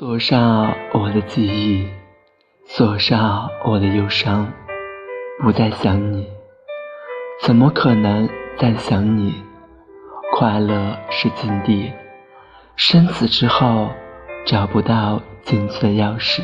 锁上我的记忆锁上我的忧伤不再想你。怎么可能再想你？快乐是禁地生死之后找不到进去的钥匙。